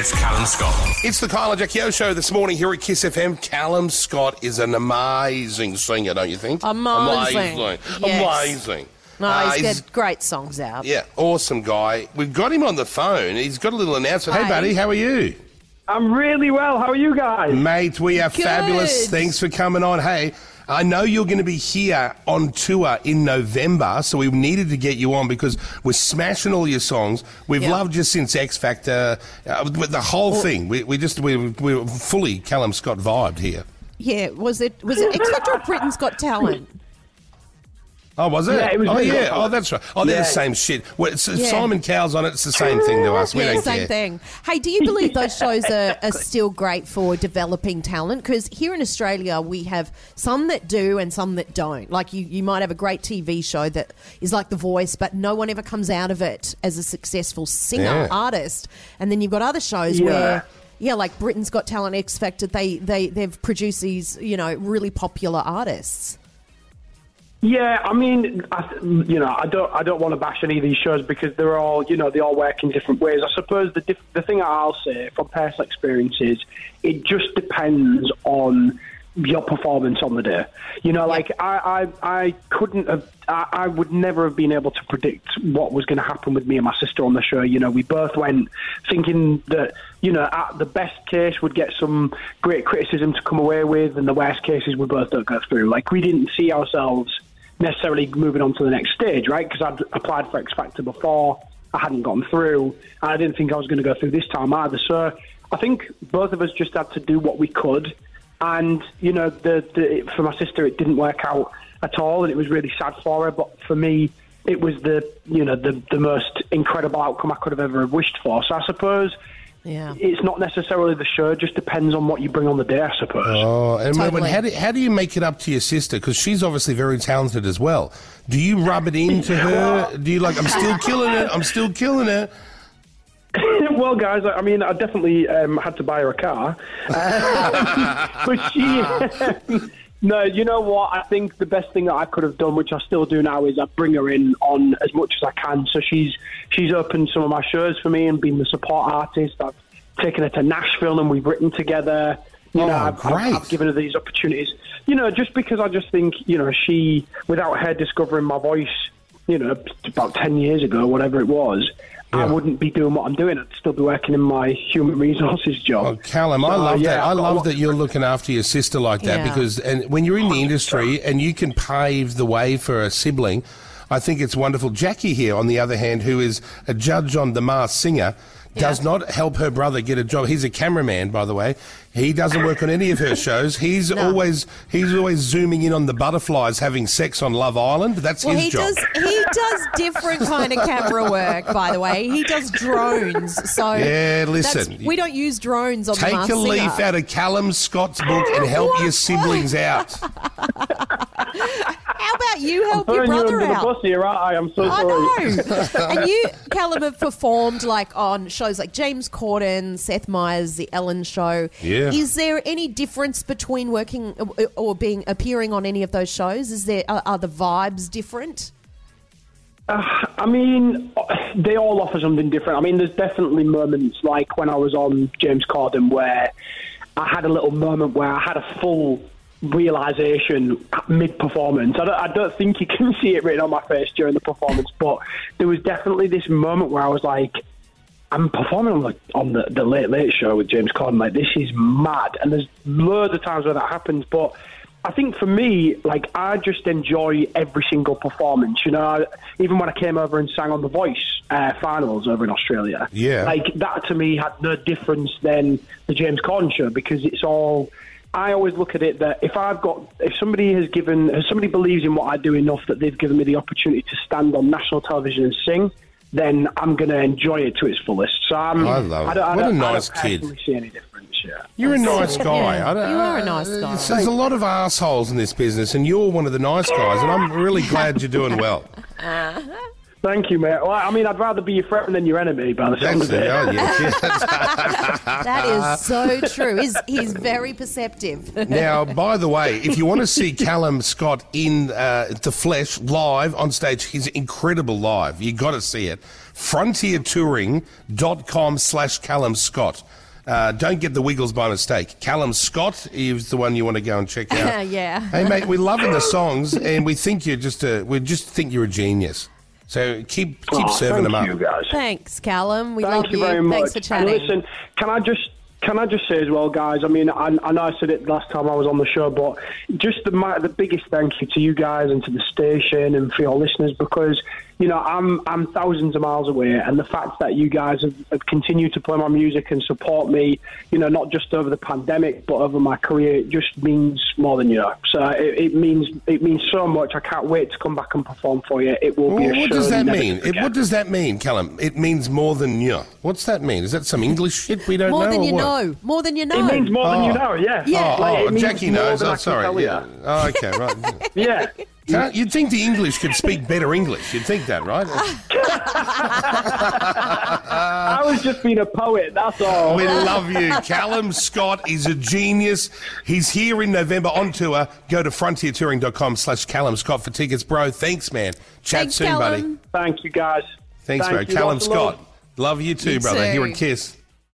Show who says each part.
Speaker 1: It's Calum Scott.
Speaker 2: It's the Kyle and Jackie O show this morning here at Kiss FM. Calum Scott is an amazing singer, don't you think?
Speaker 3: Amazing.
Speaker 2: Amazing.
Speaker 3: Yes.
Speaker 2: Amazing.
Speaker 3: No,
Speaker 2: Uh,
Speaker 3: he's got great songs out.
Speaker 2: Yeah, awesome guy. We've got him on the phone. He's got a little announcement. Hey,
Speaker 3: Hey.
Speaker 2: buddy, how are you?
Speaker 4: I'm really well. How are you guys?
Speaker 2: Mate, we are
Speaker 3: Good.
Speaker 2: fabulous. Thanks for coming on. Hey, I know you're going to be here on tour in November, so we needed to get you on because we're smashing all your songs. We've
Speaker 3: Yeah.
Speaker 2: loved you since X Factor, uh, with the whole thing. We, we just we we were fully Calum Scott vibed here.
Speaker 3: Yeah, was it was it X Factor or Britain's Got Talent?
Speaker 2: Oh, was it?
Speaker 4: Yeah, it was
Speaker 2: oh, yeah. Oh, that's right. Oh, they're
Speaker 4: Yeah.
Speaker 2: the same shit. Well, it's,
Speaker 3: Yeah.
Speaker 2: Simon Cowell's on it. It's the same thing to us. We
Speaker 3: yeah,
Speaker 2: don't
Speaker 3: same
Speaker 2: care.
Speaker 3: thing. Hey, do you believe those shows are, are still great for developing talent? Because here in Australia, we have some that do and some that don't. Like you, you might have a great TV show that is like The Voice, but no one ever comes out of it as a successful singer artist. And then you've got other shows where. Yeah, like Britain's Got Talent, X Factor. They they they've produced these, you know, really popular artists.
Speaker 4: Yeah, I mean, I, you know, I don't, I don't want to bash any of these shows because they're all, you know, they all work in different ways. I suppose the diff- the thing I'll say from personal experiences, it just depends on your performance on the day. You know, like I, I, I couldn't have, I, I would never have been able to predict what was going to happen with me and my sister on the show. You know, we both went thinking that, you know, at the best case would get some great criticism to come away with, and the worst cases we both don't go through. Like we didn't see ourselves necessarily moving on to the next stage, right? Because I'd applied for X Factor before, I hadn't gone through, and I didn't think I was going to go through this time either. So I think both of us just had to do what we could, and you know, the, the for my sister it didn't work out at all, and it was really sad for her. But for me, it was the you know the the most incredible outcome I could have ever wished for. So I suppose.
Speaker 3: Yeah.
Speaker 4: It's not necessarily the show; it just depends on what you bring on the day, I suppose.
Speaker 2: Oh, and when- how, do, how do you make it up to your sister? Because she's obviously very talented as well. Do you rub it into her? Do you like, I'm still killing it, I'm still killing it?
Speaker 4: well, guys, I I mean, I definitely um, had to buy her a car. Um, but she. no, you know what? I think the best thing that I could have done, which I still do now, is I bring her in on as much as I can. So she's she's opened some of my shows for me and been the support artist. I've taken her to Nashville and we've written together. You oh, know,
Speaker 2: Oh,
Speaker 4: I've, I've. I've given her these opportunities. You know, just because I just think, you know, she, without her discovering my voice, you know, about 10 years ago, whatever it was, I wouldn't be doing what I'm doing. I'd still be working in my human resources job.
Speaker 2: Oh, Calum, I
Speaker 4: So,
Speaker 2: love
Speaker 4: yeah,
Speaker 2: that. I
Speaker 4: I've got a
Speaker 2: love that you're looking after your sister like that
Speaker 3: Yeah.
Speaker 2: because, and when you're in the industry and you can pave the way for a sibling, I think it's wonderful. Jackie here, on the other hand, who is a judge on The Masked Singer, does
Speaker 3: Yeah.
Speaker 2: not help her brother get a job. He's a cameraman, by the way. He doesn't work on any of her shows. He's
Speaker 3: No.
Speaker 2: always he's always zooming in on the butterflies having sex on Love Island. That's
Speaker 3: Well,
Speaker 2: his
Speaker 3: he
Speaker 2: job.
Speaker 3: does he does different kind of camera work, by the way. He does drones. So
Speaker 2: Yeah, listen.
Speaker 3: we don't use drones on the
Speaker 2: Take a leaf out of Calum Scott's book and help your siblings out.
Speaker 3: How about you help your
Speaker 4: Throwing you
Speaker 3: brother
Speaker 4: under
Speaker 3: out?
Speaker 4: the bus here, I? I'm so
Speaker 3: I
Speaker 4: sorry.
Speaker 3: know. and you, Calum, have performed like on shows like James Corden, Seth Meyers, The Ellen Show.
Speaker 2: Yeah.
Speaker 3: Is there any difference between working uh, or being appearing on any of those shows? Is there are, are the vibes different?
Speaker 4: I mean, they all offer something different. I mean, there's definitely moments like when I was on James Corden where I had a little moment where I had a full realization mid performance. I don't, I don't think you can see it written on my face during the performance, but there was definitely this moment where I was like, I'm performing on the on the, the Late Late Show with James Corden. Like this is mad, and there's loads of times where that happens. But I think for me, like I just enjoy every single performance. You know, I, even when I came over and sang on the Voice uh, finals over in Australia,
Speaker 2: Yeah.
Speaker 4: like that to me had no difference than the James Corden show because it's all. I always look at it that if I've got, if somebody has given, if somebody believes in what I do enough that they've given me the opportunity to stand on national television and sing, then I'm going to enjoy it to its fullest. So I'm,
Speaker 2: I love it.
Speaker 4: don't, I
Speaker 2: What a
Speaker 4: don't,
Speaker 2: nice
Speaker 4: I don't
Speaker 2: kid.
Speaker 4: see any difference. Yeah.
Speaker 2: You're a nice guy.
Speaker 3: Yeah,
Speaker 2: I don't,
Speaker 3: you are a nice
Speaker 2: uh,
Speaker 3: guy.
Speaker 2: There's a lot of assholes in this business, and you're one of the nice guys, and I'm really glad you're doing well.
Speaker 4: Thank you, mate. Well, I mean, I'd rather be your friend than your enemy, by the sound
Speaker 2: That's
Speaker 4: of
Speaker 2: it.
Speaker 4: it.
Speaker 2: Oh, yes, yes.
Speaker 3: That is so true. He's, he's very perceptive.
Speaker 2: Now, by the way, if you want to see Calum Scott in uh, the flesh live on stage, he's incredible live. you got to see it. Frontiertouring.com slash Calum Scott. Uh, don't get the Wiggles by mistake. Calum Scott is the one you want to go and check out.
Speaker 3: Yeah.
Speaker 2: Hey, mate, we're loving the songs, and we think you're just a. We just think you're a genius. So keep keep
Speaker 4: Oh,
Speaker 2: serving
Speaker 4: thank
Speaker 2: them up.
Speaker 4: you, guys.
Speaker 3: Thanks, Calum. We
Speaker 4: Thank
Speaker 3: love
Speaker 4: you very much.
Speaker 3: Thanks for chatting.
Speaker 4: And listen, can I just can I just say as well, guys? I mean, I, I know I said it last time I was on the show, but just the my, the biggest thank you to you guys and to the station and for your listeners because you know I'm I'm thousands of miles away, and the fact that you guys have, have continued to play my music and support me, you know, not just over the pandemic but over my career, it just means more than you know. So it, it means it means so much. I can't wait to come back and perform for you. It will be
Speaker 2: Well,
Speaker 4: a
Speaker 2: what
Speaker 4: show
Speaker 2: does that mean? It, what does that mean, Calum? It means more than you. What's that mean? Is that some English shit we don't
Speaker 3: More
Speaker 2: know?
Speaker 3: More than
Speaker 2: or
Speaker 3: you
Speaker 2: what?
Speaker 3: know. More than you know.
Speaker 4: It means more than you
Speaker 2: Oh.
Speaker 4: know, yeah.
Speaker 3: Yeah.
Speaker 2: Oh,
Speaker 4: Like,
Speaker 2: oh, Jackie knows. Oh, sorry. Yeah.
Speaker 4: you.
Speaker 2: Oh, okay, right.
Speaker 4: Yeah.
Speaker 2: Can't- You'd think the English could speak better English. You'd think that, right?
Speaker 4: I was just being a poet, that's all.
Speaker 2: we love you. Calum Scott is a genius. He's here in November on tour. Go to frontiertouring.com slash Calum Scott for tickets, bro. Thanks, man. Chat
Speaker 3: Thanks,
Speaker 2: soon,
Speaker 3: Calum.
Speaker 2: buddy.
Speaker 4: Thank you, guys.
Speaker 2: Thanks,
Speaker 4: Thank
Speaker 2: bro.
Speaker 4: you. Calum
Speaker 2: Scott.
Speaker 4: love.
Speaker 2: Love you too,
Speaker 3: You
Speaker 2: brother. Here
Speaker 3: too.
Speaker 2: at Kiss.